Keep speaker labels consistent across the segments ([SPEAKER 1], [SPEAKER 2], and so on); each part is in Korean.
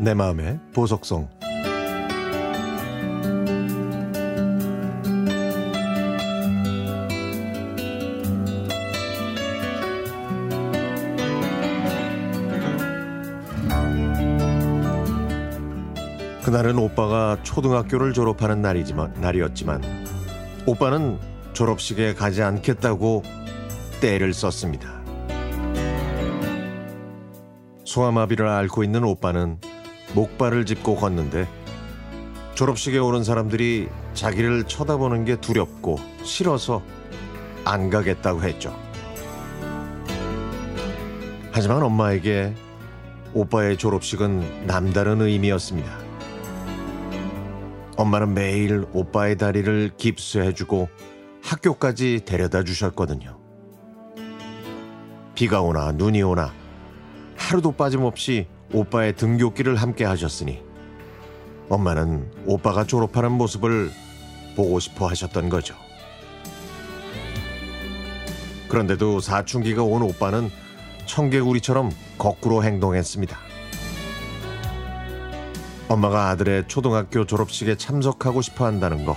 [SPEAKER 1] 내 마음의 보석성 그날은 오빠가 초등학교를 졸업하는 날이지만 날이었지만 오빠는 졸업식에 가지 않겠다고 때를 썼습니다. 소아마비를 앓고 있는 오빠는 목발을 짚고 걷는데 졸업식에 오는 사람들이 자기를 쳐다보는 게 두렵고 싫어서 안 가겠다고 했죠. 하지만 엄마에게 오빠의 졸업식은 남다른 의미였습니다. 엄마는 매일 오빠의 다리를 깁스해주고 학교까지 데려다 주셨거든요. 비가 오나 눈이 오나 하루도 빠짐없이 오빠의 등굣길을 함께 하셨으니 엄마는 오빠가 졸업하는 모습을 보고 싶어 하셨던 거죠. 그런데도 사춘기가 온 오빠는 청개구리처럼 거꾸로 행동했습니다. 엄마가 아들의 초등학교 졸업식에 참석하고 싶어 한다는 거,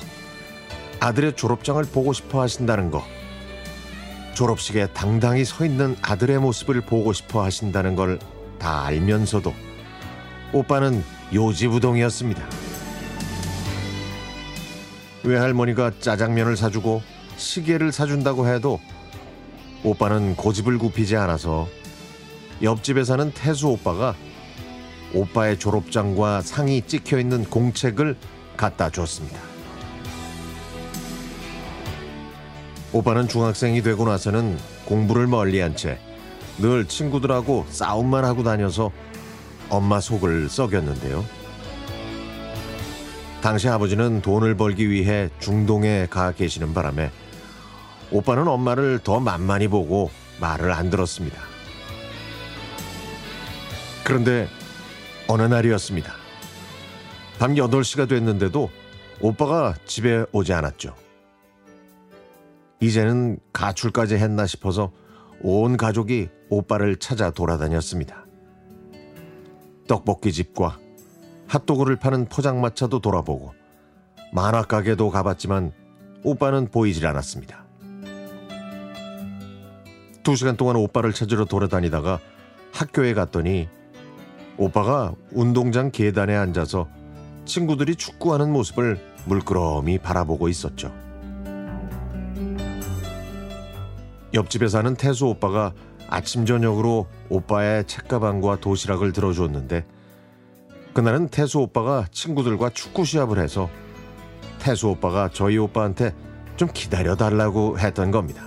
[SPEAKER 1] 아들의 졸업장을 보고 싶어 하신다는 거, 졸업식에 당당히 서 있는 아들의 모습을 보고 싶어 하신다는 걸 다 알면서도 오빠는 요지부동이었습니다. 외할머니가 짜장면을 사주고 시계를 사준다고 해도 오빠는 고집을 굽히지 않아서 옆집에 사는 태수 오빠가 오빠의 졸업장과 상이 찍혀 있는 공책을 갖다 줬습니다. 오빠는 중학생이 되고 나서는 공부를 멀리한 채 늘 친구들하고 싸움만 하고 다녀서 엄마 속을 썩였는데요. 당시 아버지는 돈을 벌기 위해 중동에 가 계시는 바람에 오빠는 엄마를 더 만만히 보고 말을 안 들었습니다. 그런데 어느 날이었습니다. 밤 8시가 됐는데도 오빠가 집에 오지 않았죠. 이제는 가출까지 했나 싶어서 온 가족이 오빠를 찾아 돌아다녔습니다. 떡볶이집과 핫도그를 파는 포장마차도 돌아보고 만화 가게도 가봤지만 오빠는 보이질 않았습니다. 두 시간 동안 오빠를 찾으러 돌아다니다가 학교에 갔더니 오빠가 운동장 계단에 앉아서 친구들이 축구하는 모습을 물끄러미 바라보고 있었죠. 옆집에 사는 태수 오빠가 아침 저녁으로 오빠의 책가방과 도시락을 들어줬는데 그날은 태수 오빠가 친구들과 축구 시합을 해서 태수 오빠가 저희 오빠한테 좀 기다려 달라고 했던 겁니다.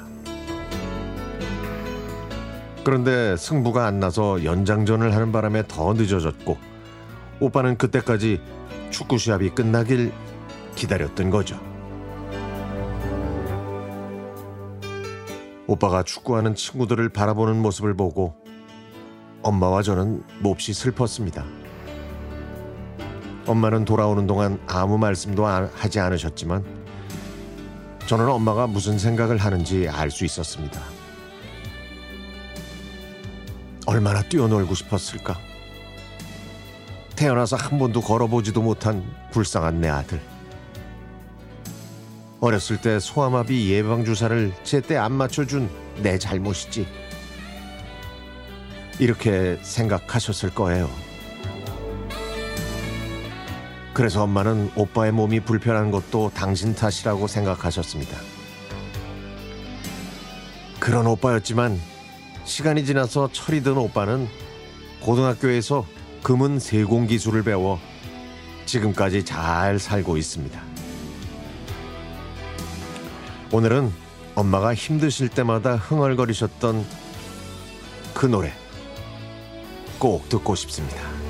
[SPEAKER 1] 그런데 승부가 안 나서 연장전을 하는 바람에 더 늦어졌고 오빠는 그때까지 축구 시합이 끝나길 기다렸던 거죠. 오빠가 축구하는 친구들을 바라보는 모습을 보고 엄마와 저는 몹시 슬펐습니다. 엄마는 돌아오는 동안 아무 말씀도 하지 않으셨지만 저는 엄마가 무슨 생각을 하는지 알 수 있었습니다. 얼마나 뛰어놀고 싶었을까? 태어나서 한 번도 걸어보지도 못한 불쌍한 내 아들. 어렸을 때 소아마비 예방 주사를 제때 안 맞춰준 내 잘못이지. 이렇게 생각하셨을 거예요. 그래서 엄마는 오빠의 몸이 불편한 것도 당신 탓이라고 생각하셨습니다. 그런 오빠였지만 시간이 지나서 철이 든 오빠는 고등학교에서 금은 세공 기술을 배워 지금까지 잘 살고 있습니다. 오늘은 엄마가 힘드실 때마다 흥얼거리셨던 그 노래 꼭 듣고 싶습니다.